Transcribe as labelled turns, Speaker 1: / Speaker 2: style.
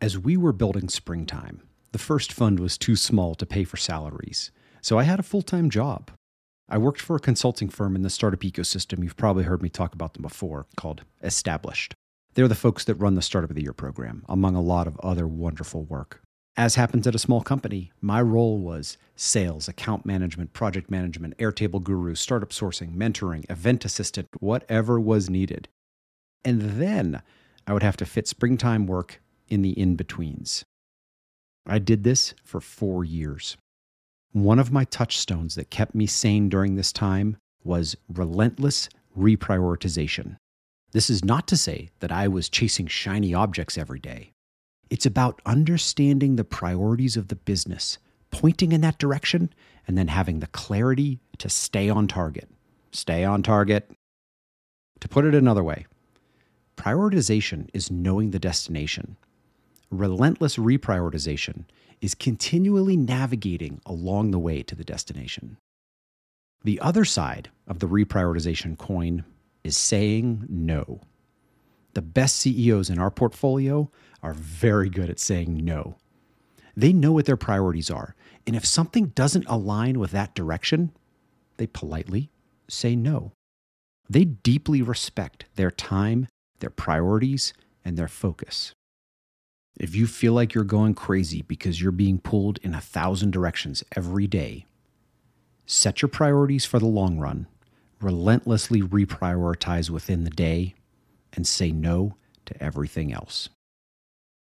Speaker 1: As we were building SpringTime, the first fund was too small to pay for salaries, so I had a full time job. I worked for a consulting firm in the startup ecosystem. You've probably heard me talk about them before, called Established. They're the folks that run the Startup of the Year program, among a lot of other wonderful work. As happens at a small company, my role was sales, account management, project management, Airtable guru, startup sourcing, mentoring, event assistant, whatever was needed. And then I would have to fit SpringTime work in the in betweens. I did this for four years. One of my touchstones that kept me sane during this time was relentless reprioritization. This is not to say that I was chasing shiny objects every day. It's about understanding the priorities of the business, pointing in that direction, and then having the clarity to stay on target. Stay on target. To put it another way, prioritization is knowing the destination. Relentless reprioritization is continually navigating along the way to the destination. The other side of the reprioritization coin is saying no. The best CEOs in our portfolio are very good at saying no. They know what their priorities are, and if something doesn't align with that direction, they politely say no. They deeply respect their time, their priorities, and their focus. If you feel like you're going crazy because you're being pulled in a thousand directions every day, set your priorities for the long run, relentlessly reprioritize within the day, and say no to everything else.